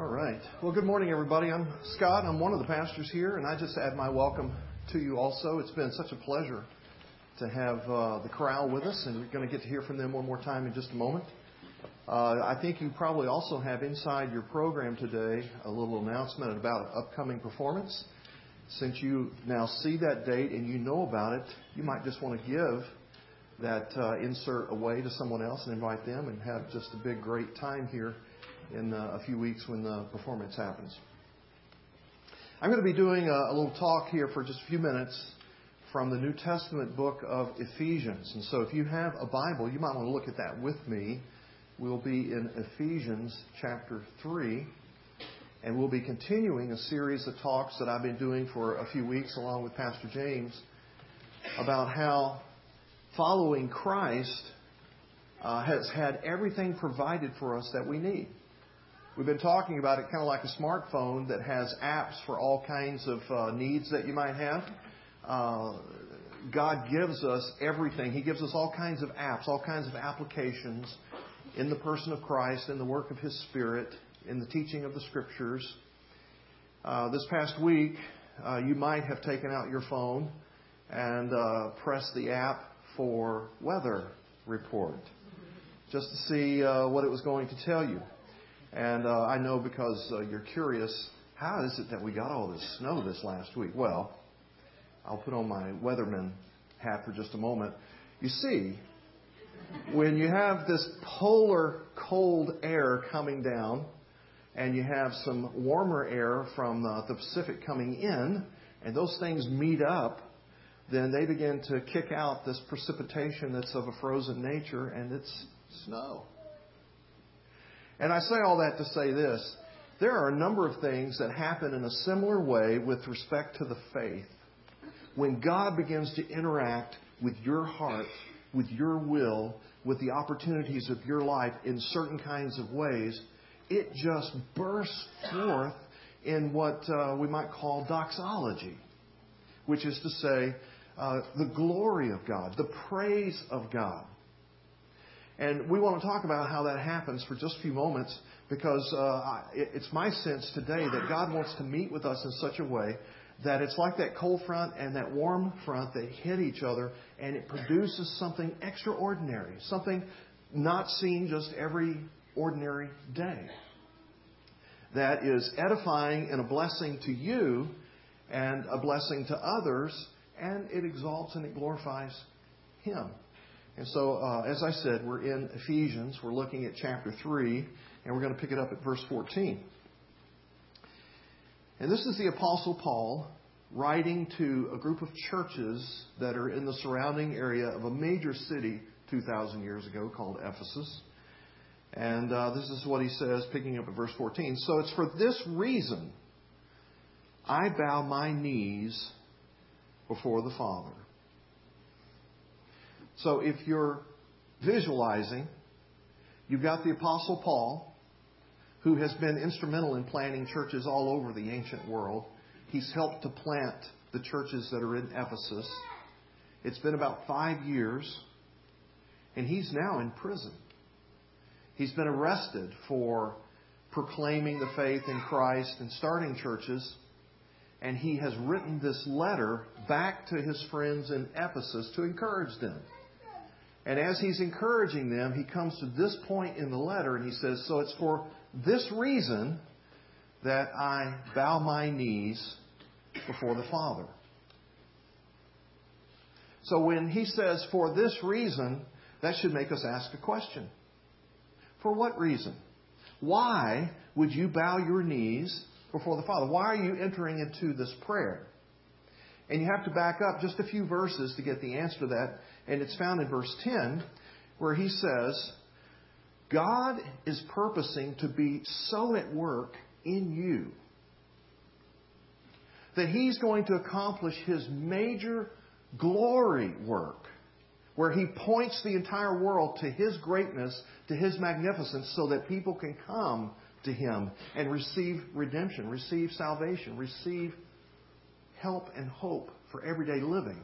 All right. Well, good morning, everybody. I'm Scott. I'm one of the pastors here, and I just add my welcome to you also. It's been such a pleasure to have uh, the chorale with us, and we're going to get to hear from them one more time in just a moment. Uh, I think you probably also have inside your program today a little announcement about an upcoming performance. Since you now see that date and you know about it, you might just want to give that uh, insert away to someone else and invite them and have just a big, great time here in uh, a few weeks when the performance happens. I'm going to be doing a, little talk here for just a few minutes from the New Testament book of Ephesians. And so if you have a Bible, you might want to look at that with me. We'll be in Ephesians chapter 3. And we'll be continuing a series of talks that I've been doing for a few weeks along with Pastor James about how following Christ uh, has had everything provided for us that we need. We've been talking about it kind of like a smartphone that has apps for all kinds of uh, needs that you might have. Uh, God gives us everything. He gives us all kinds of apps, all kinds of applications in the person of Christ, in the work of His Spirit, in the teaching of the Scriptures. Uh, this past week, uh, you might have taken out your phone and uh, pressed the app for weather report just to see uh, what it was going to tell you. And uh, I know because uh, you're curious, how is it that we got all this snow this last week? Well, I'll put on my weatherman hat for just a moment. You see, when you have this polar cold air coming down, and you have some warmer air from uh, the Pacific coming in, and those things meet up, then they begin to kick out this precipitation that's of a frozen nature, and it's snow. And I say all that to say this there are a number of things that happen in a similar way with respect to the faith. When God begins to interact with your heart, with your will, with the opportunities of your life in certain kinds of ways, it just bursts forth in what uh, we might call doxology, which is to say, uh, the glory of God, the praise of God. And we want to talk about how that happens for just a few moments because uh, it's my sense today that God wants to meet with us in such a way that it's like that cold front and that warm front that hit each other and it produces something extraordinary, something not seen just every ordinary day. That is edifying and a blessing to you and a blessing to others, and it exalts and it glorifies Him. And so, uh, as I said, we're in Ephesians. We're looking at chapter 3, and we're going to pick it up at verse 14. And this is the Apostle Paul writing to a group of churches that are in the surrounding area of a major city 2,000 years ago called Ephesus. And uh, this is what he says, picking up at verse 14. So it's for this reason I bow my knees before the Father so if you're visualizing, you've got the Apostle Paul, who has been instrumental in planting churches all over the ancient world. He's helped to plant the churches that are in Ephesus. It's been about five years, and he's now in prison. He's been arrested for proclaiming the faith in Christ and starting churches. And he has written this letter back to his friends in Ephesus to encourage them. And as he's encouraging them, he comes to this point in the letter and he says, So it's for this reason that I bow my knees before the Father. So when he says, For this reason, that should make us ask a question. For what reason? Why would you bow your knees before the Father? Why are you entering into this prayer? And you have to back up just a few verses to get the answer to that. And it's found in verse 10, where he says, God is purposing to be so at work in you that he's going to accomplish his major glory work, where he points the entire world to his greatness, to his magnificence, so that people can come to him and receive redemption, receive salvation, receive help and hope for everyday living.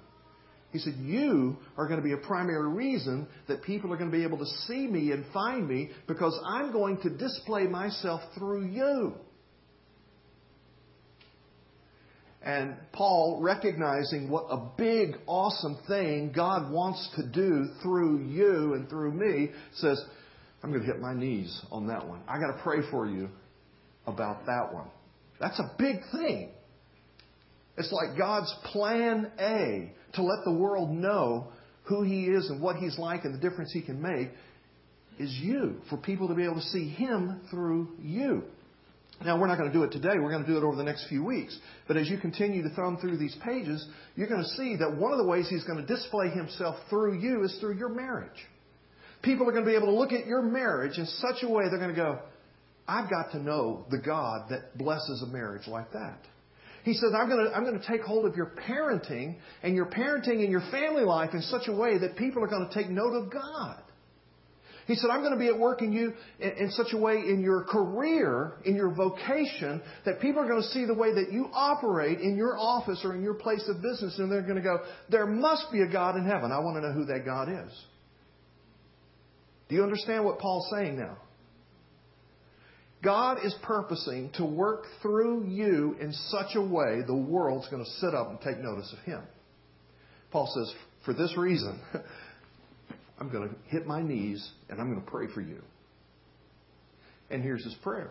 He said, You are going to be a primary reason that people are going to be able to see me and find me because I'm going to display myself through you. And Paul, recognizing what a big, awesome thing God wants to do through you and through me, says, I'm going to hit my knees on that one. I got to pray for you about that one. That's a big thing. It's like God's plan A to let the world know who He is and what He's like and the difference He can make is you, for people to be able to see Him through you. Now, we're not going to do it today. We're going to do it over the next few weeks. But as you continue to thumb through these pages, you're going to see that one of the ways He's going to display Himself through you is through your marriage. People are going to be able to look at your marriage in such a way they're going to go, I've got to know the God that blesses a marriage like that. He says, I'm going, to, I'm going to take hold of your parenting and your parenting and your family life in such a way that people are going to take note of God. He said, I'm going to be at work in you in, in, such a way in your career, in your vocation, that people are going to see the way that you operate in your office or in your place of business, and they're going to go, There must be a God in heaven. I want to know who that God is. Do you understand what Paul's saying now? God is purposing to work through you in such a way the world's going to sit up and take notice of Him. Paul says, For this reason, I'm going to hit my knees and I'm going to pray for you. And here's his prayer.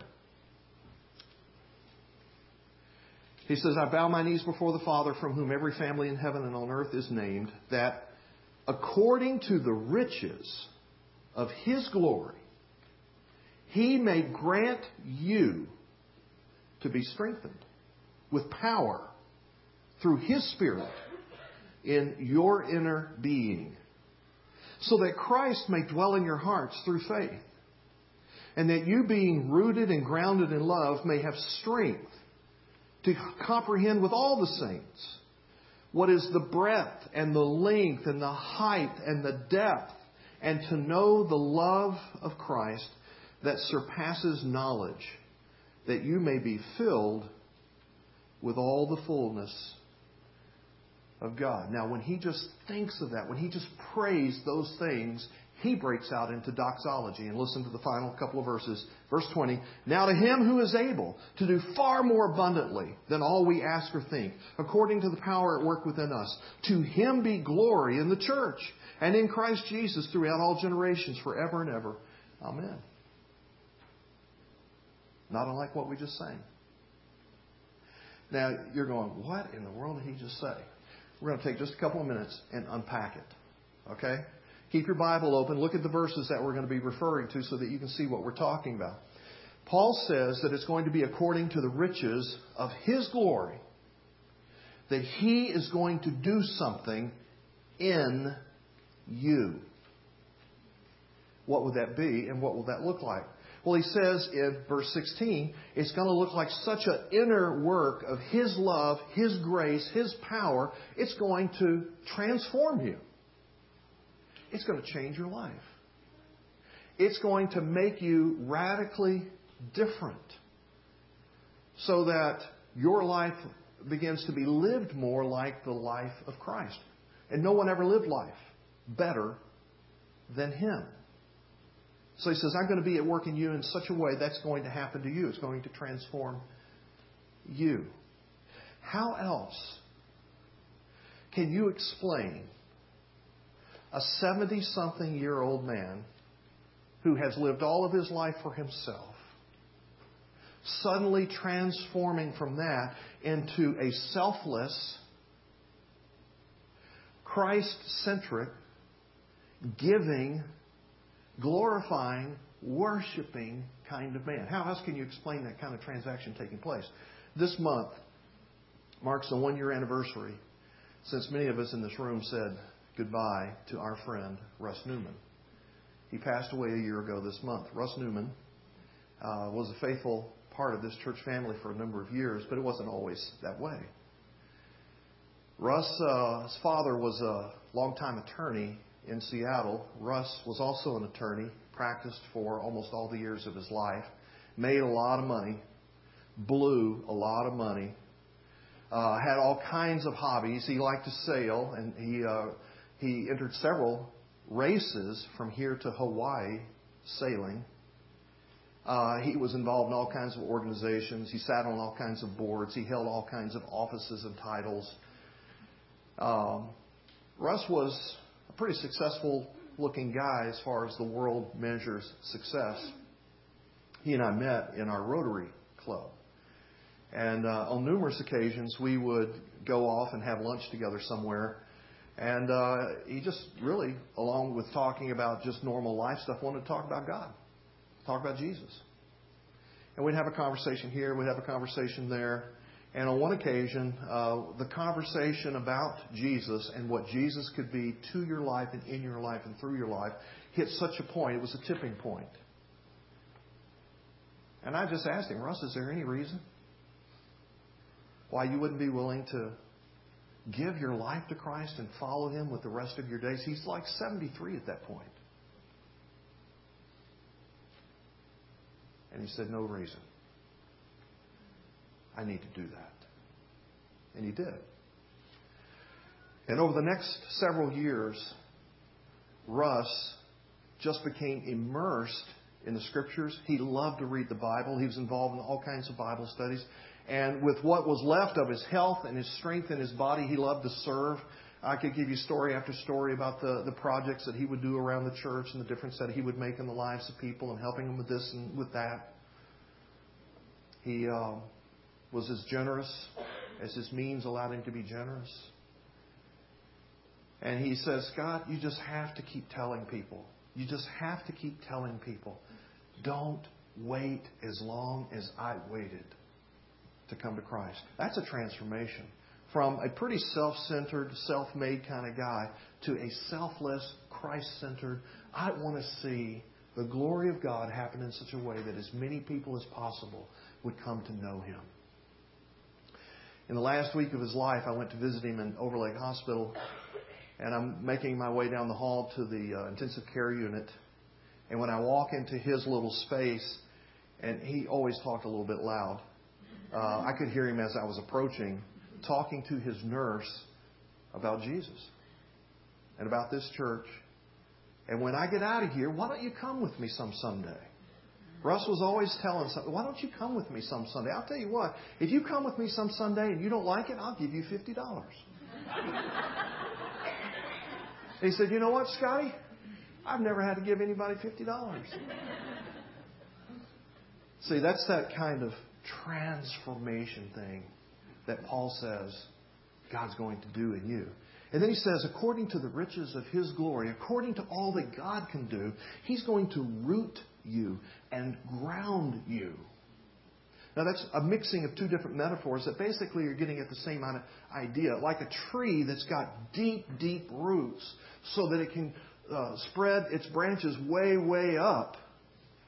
He says, I bow my knees before the Father, from whom every family in heaven and on earth is named, that according to the riches of his glory, he may grant you to be strengthened with power through his Spirit in your inner being so that Christ may dwell in your hearts through faith, and that you, being rooted and grounded in love, may have strength to comprehend with all the saints what is the breadth and the length and the height and the depth, and to know the love of Christ that surpasses knowledge, that you may be filled with all the fullness of God. Now, when he just thinks of that, when he just prays those things, he breaks out into doxology. And listen to the final couple of verses. Verse 20. Now to him who is able to do far more abundantly than all we ask or think, according to the power at work within us, to him be glory in the church and in Christ Jesus throughout all generations, forever and ever. Amen. Not unlike what we just sang. Now, you're going, what in the world did he just say? We're going to take just a couple of minutes and unpack it. Okay? Keep your Bible open. Look at the verses that we're going to be referring to so that you can see what we're talking about. Paul says that it's going to be according to the riches of his glory, that he is going to do something in you. What would that be and what will that look like? Well, he says in verse 16, it's going to look like such an inner work of His love, His grace, His power. It's going to transform you. It's going to change your life. It's going to make you radically different so that your life begins to be lived more like the life of Christ. And no one ever lived life better than Him. So he says, I'm going to be at work in you in such a way that's going to happen to you. It's going to transform you. How else can you explain a 70 something year old man who has lived all of his life for himself suddenly transforming from that into a selfless, Christ centric, giving, glorifying, worshiping kind of man. How else can you explain that kind of transaction taking place? This month marks the one year anniversary since many of us in this room said goodbye to our friend Russ Newman. He passed away a year ago this month. Russ Newman uh, was a faithful part of this church family for a number of years, but it wasn't always that way. Russ's uh, father was a longtime attorney in Seattle. Russ was also an attorney, practiced for almost all the years of his life, made a lot of money, blew a lot of money, uh, had all kinds of hobbies. He liked to sail, and he uh, he entered several races from here to Hawaii sailing. Uh, he was involved in all kinds of organizations. He sat on all kinds of boards. He held all kinds of offices and titles. Um, Russ was pretty successful looking guy as far as the world measures success. He and I met in our Rotary Club. And uh, on numerous occasions, we would go off and have lunch together somewhere. And uh, he just really, along with talking about just normal life stuff, wanted to talk about God, talk about Jesus. And we'd have a conversation here, we'd have a conversation there. And on one occasion, uh, the conversation about Jesus and what Jesus could be to your life and in your life and through your life hit such a point, it was a tipping point. And I just asked him, Russ, is there any reason why you wouldn't be willing to give your life to Christ and follow Him with the rest of your days? He's like 73 at that point. And he said, No reason. I need to do that. And he did. And over the next several years, Russ just became immersed in the scriptures. He loved to read the Bible. He was involved in all kinds of Bible studies. And with what was left of his health and his strength in his body, he loved to serve. I could give you story after story about the, the projects that he would do around the church and the difference that he would make in the lives of people and helping them with this and with that. He uh, was as generous as his means allowed him to be generous. And he says, God, you just have to keep telling people. You just have to keep telling people. Don't wait as long as I waited to come to Christ. That's a transformation from a pretty self centered, self made kind of guy to a selfless, Christ centered, I want to see the glory of God happen in such a way that as many people as possible would come to know Him. In the last week of his life, I went to visit him in Overlake Hospital, and I'm making my way down the hall to the uh, intensive care unit. And when I walk into his little space, and he always talked a little bit loud, uh, I could hear him as I was approaching, talking to his nurse about Jesus and about this church. And when I get out of here, why don't you come with me some Sunday? Russ was always telling something. Why don't you come with me some Sunday? I'll tell you what. If you come with me some Sunday and you don't like it, I'll give you fifty dollars. he said, "You know what, Scotty? I've never had to give anybody fifty dollars." See, that's that kind of transformation thing that Paul says God's going to do in you. And then he says, according to the riches of his glory, according to all that God can do, he's going to root you and ground you. Now, that's a mixing of two different metaphors that basically you're getting at the same idea. Like a tree that's got deep, deep roots so that it can uh, spread its branches way, way up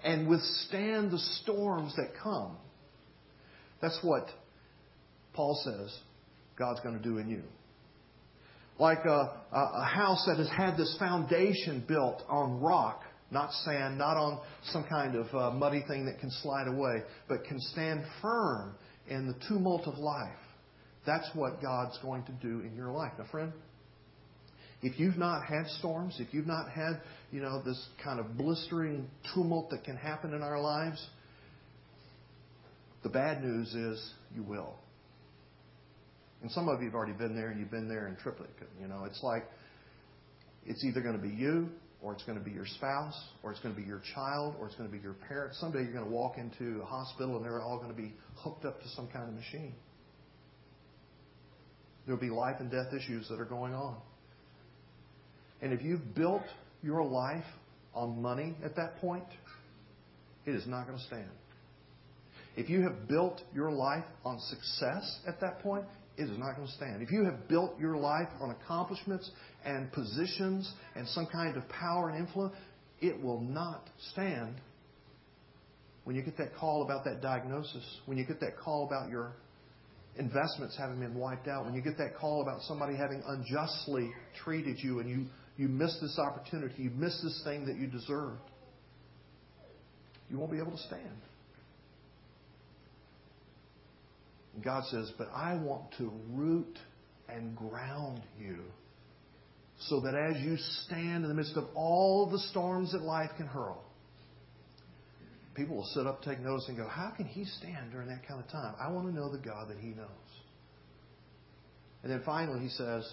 and withstand the storms that come. That's what Paul says God's going to do in you. Like a, a house that has had this foundation built on rock not sand, not on some kind of uh, muddy thing that can slide away, but can stand firm in the tumult of life. That's what God's going to do in your life. Now, friend, if you've not had storms, if you've not had, you know, this kind of blistering tumult that can happen in our lives, the bad news is you will. And some of you have already been there, and you've been there in triplicate. You know, it's like it's either going to be you or it's going to be your spouse, or it's going to be your child, or it's going to be your parents. Someday you're going to walk into a hospital and they're all going to be hooked up to some kind of machine. There'll be life and death issues that are going on. And if you've built your life on money at that point, it is not going to stand. If you have built your life on success at that point, it is not going to stand. If you have built your life on accomplishments and positions and some kind of power and influence, it will not stand when you get that call about that diagnosis, when you get that call about your investments having been wiped out, when you get that call about somebody having unjustly treated you and you, you missed this opportunity, you missed this thing that you deserved, you won't be able to stand. And God says, But I want to root and ground you so that as you stand in the midst of all the storms that life can hurl, people will sit up, take notice, and go, How can he stand during that kind of time? I want to know the God that he knows. And then finally, he says,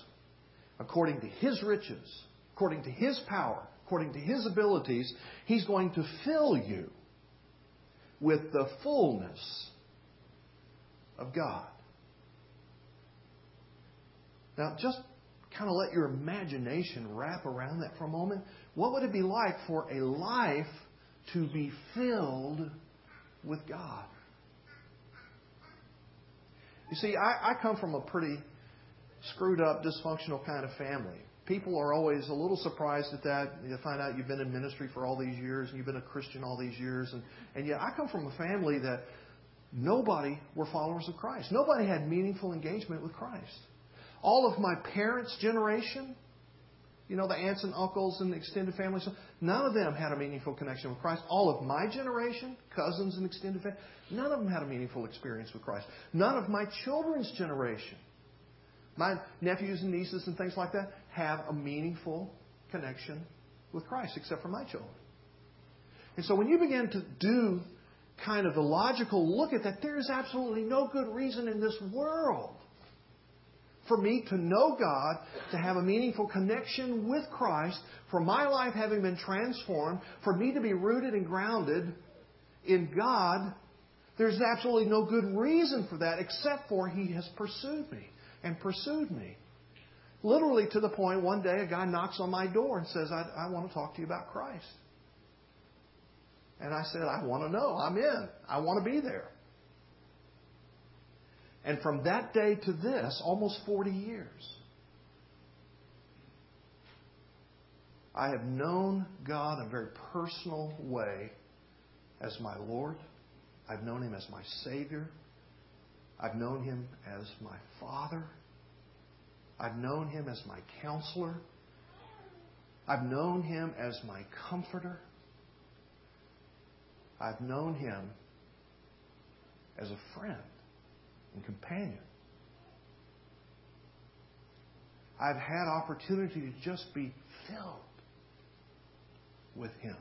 According to his riches, according to his power, according to his abilities, he's going to fill you with the fullness of God. Now, just kind of let your imagination wrap around that for a moment. What would it be like for a life to be filled with God? You see, I, I come from a pretty screwed up, dysfunctional kind of family. People are always a little surprised at that. You find out you've been in ministry for all these years and you've been a Christian all these years. And, and yet, I come from a family that nobody were followers of Christ. Nobody had meaningful engagement with Christ. All of my parents' generation, you know, the aunts and uncles and extended families, none of them had a meaningful connection with Christ. All of my generation, cousins and extended family, none of them had a meaningful experience with Christ. None of my children's generation, my nephews and nieces and things like that, have a meaningful connection with Christ, except for my children. And so when you begin to do kind of the logical look at that, there is absolutely no good reason in this world for me to know God, to have a meaningful connection with Christ, for my life having been transformed, for me to be rooted and grounded in God, there's absolutely no good reason for that except for He has pursued me and pursued me. Literally to the point one day a guy knocks on my door and says, I, I want to talk to you about Christ. And I said, I want to know. I'm in. I want to be there. And from that day to this, almost 40 years, I have known God in a very personal way as my Lord. I've known Him as my Savior. I've known Him as my Father. I've known Him as my counselor. I've known Him as my comforter. I've known Him as a friend and companion. I've had opportunity to just be filled with Him.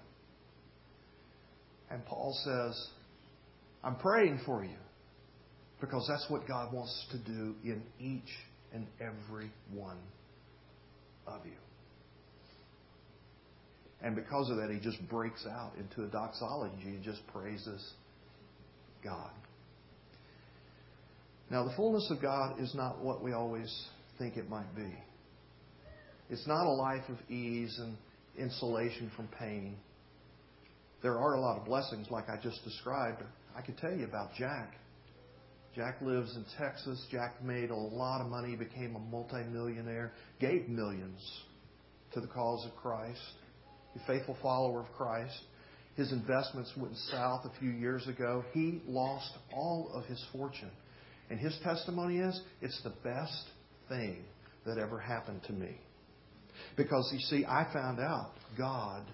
And Paul says, I'm praying for you because that's what God wants to do in each and every one of you. And because of that, he just breaks out into a doxology. He just praises God. Now, the fullness of God is not what we always think it might be. It's not a life of ease and insulation from pain. There are a lot of blessings, like I just described. I could tell you about Jack. Jack lives in Texas. Jack made a lot of money, became a multimillionaire, gave millions to the cause of Christ, a faithful follower of Christ. His investments went south a few years ago. He lost all of his fortune. And his testimony is it's the best thing that ever happened to me. Because you see, I found out God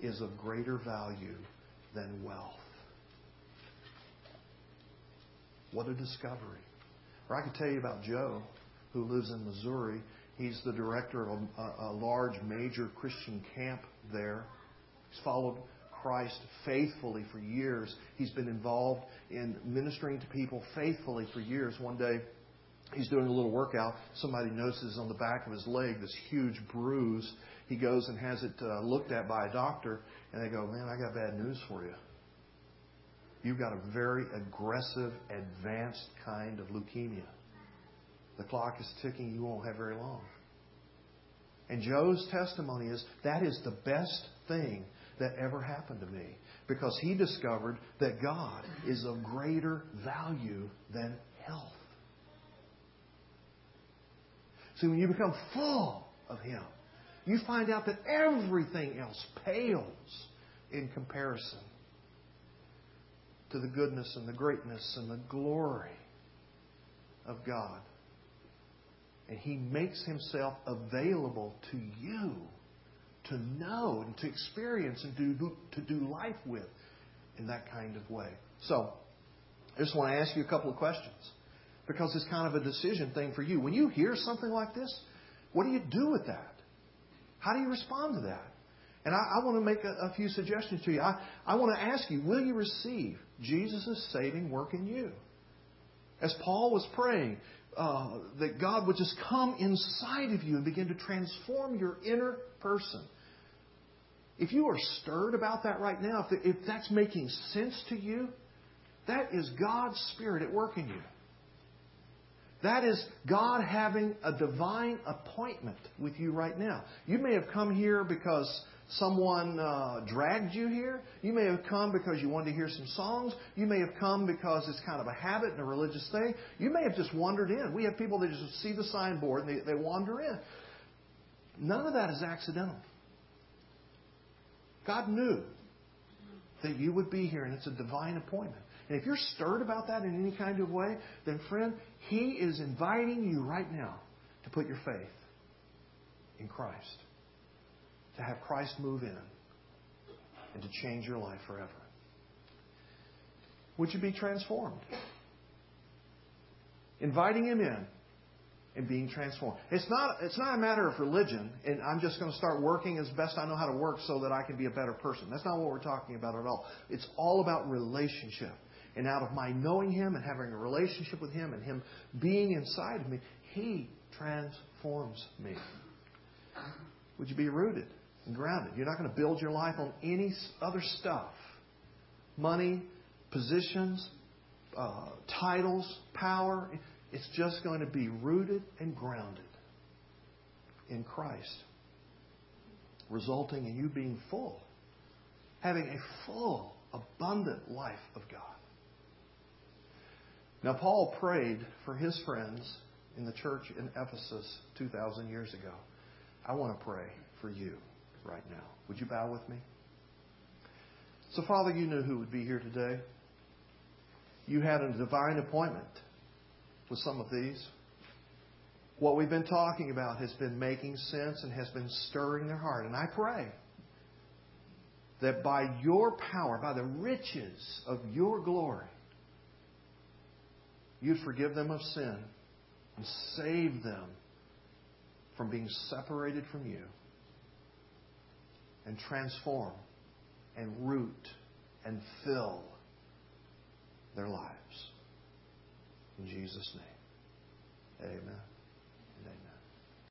is of greater value than wealth. What a discovery. Or I could tell you about Joe, who lives in Missouri. He's the director of a, a large, major Christian camp there. He's followed Christ faithfully for years. He's been involved in ministering to people faithfully for years. One day, he's doing a little workout. Somebody notices on the back of his leg this huge bruise. He goes and has it uh, looked at by a doctor, and they go, Man, I got bad news for you. You've got a very aggressive, advanced kind of leukemia. The clock is ticking. You won't have very long. And Joe's testimony is that is the best thing that ever happened to me because he discovered that God is of greater value than health. See, when you become full of Him, you find out that everything else pales in comparison to the goodness and the greatness and the glory of God. And He makes Himself available to you to know and to experience and to, to do life with in that kind of way. So, I just want to ask you a couple of questions. because it's kind of a decision thing for you. When you hear something like this, what do you do with that? How do you respond to that? And I, I want to make a, a, few suggestions to you. I, I want to ask you, will you receive Jesus' saving work in you? As Paul was praying, uh, that God would just come inside of you and begin to transform your inner person. If you are stirred about that right now, if, if that's making sense to you, that is God's Spirit at work in you. That is God having a divine appointment with you right now. You may have come here because someone uh, dragged you here. You may have come because you wanted to hear some songs. You may have come because it's kind of a habit and a religious thing. You may have just wandered in. We have people that just see the signboard and they, they wander in. None of that is accidental. God knew that you would be here, and it's a divine appointment. And if you're stirred about that in any kind of way, then, friend, He is inviting you right now to put your faith in Christ to have Christ move in and to change your life forever. Would you be transformed? Inviting Him in and being transformed. It's not, it's not a matter of religion, and I'm just going to start working as best I know how to work so that I can be a better person. That's not what we're talking about at all. It's all about relationship. And out of my knowing Him and having a relationship with Him and Him being inside of me, He transforms me. Would you be rooted? And grounded. You're not going to build your life on any other stuff money, positions, uh, titles, power. It's just going to be rooted and grounded in Christ, resulting in you being full, having a full, abundant life of God. Now, Paul prayed for his friends in the church in Ephesus 2,000 years ago. I want to pray for you right now. Would you bow with me? So, Father, you knew who would be here today. You had a divine appointment with some of these. What we've been talking about has been making sense and has been stirring their heart. And I pray that by your power, by the riches of your glory, you'd forgive them of sin and save them from being separated from you and transform and root and fill their lives. In Jesus' name, amen.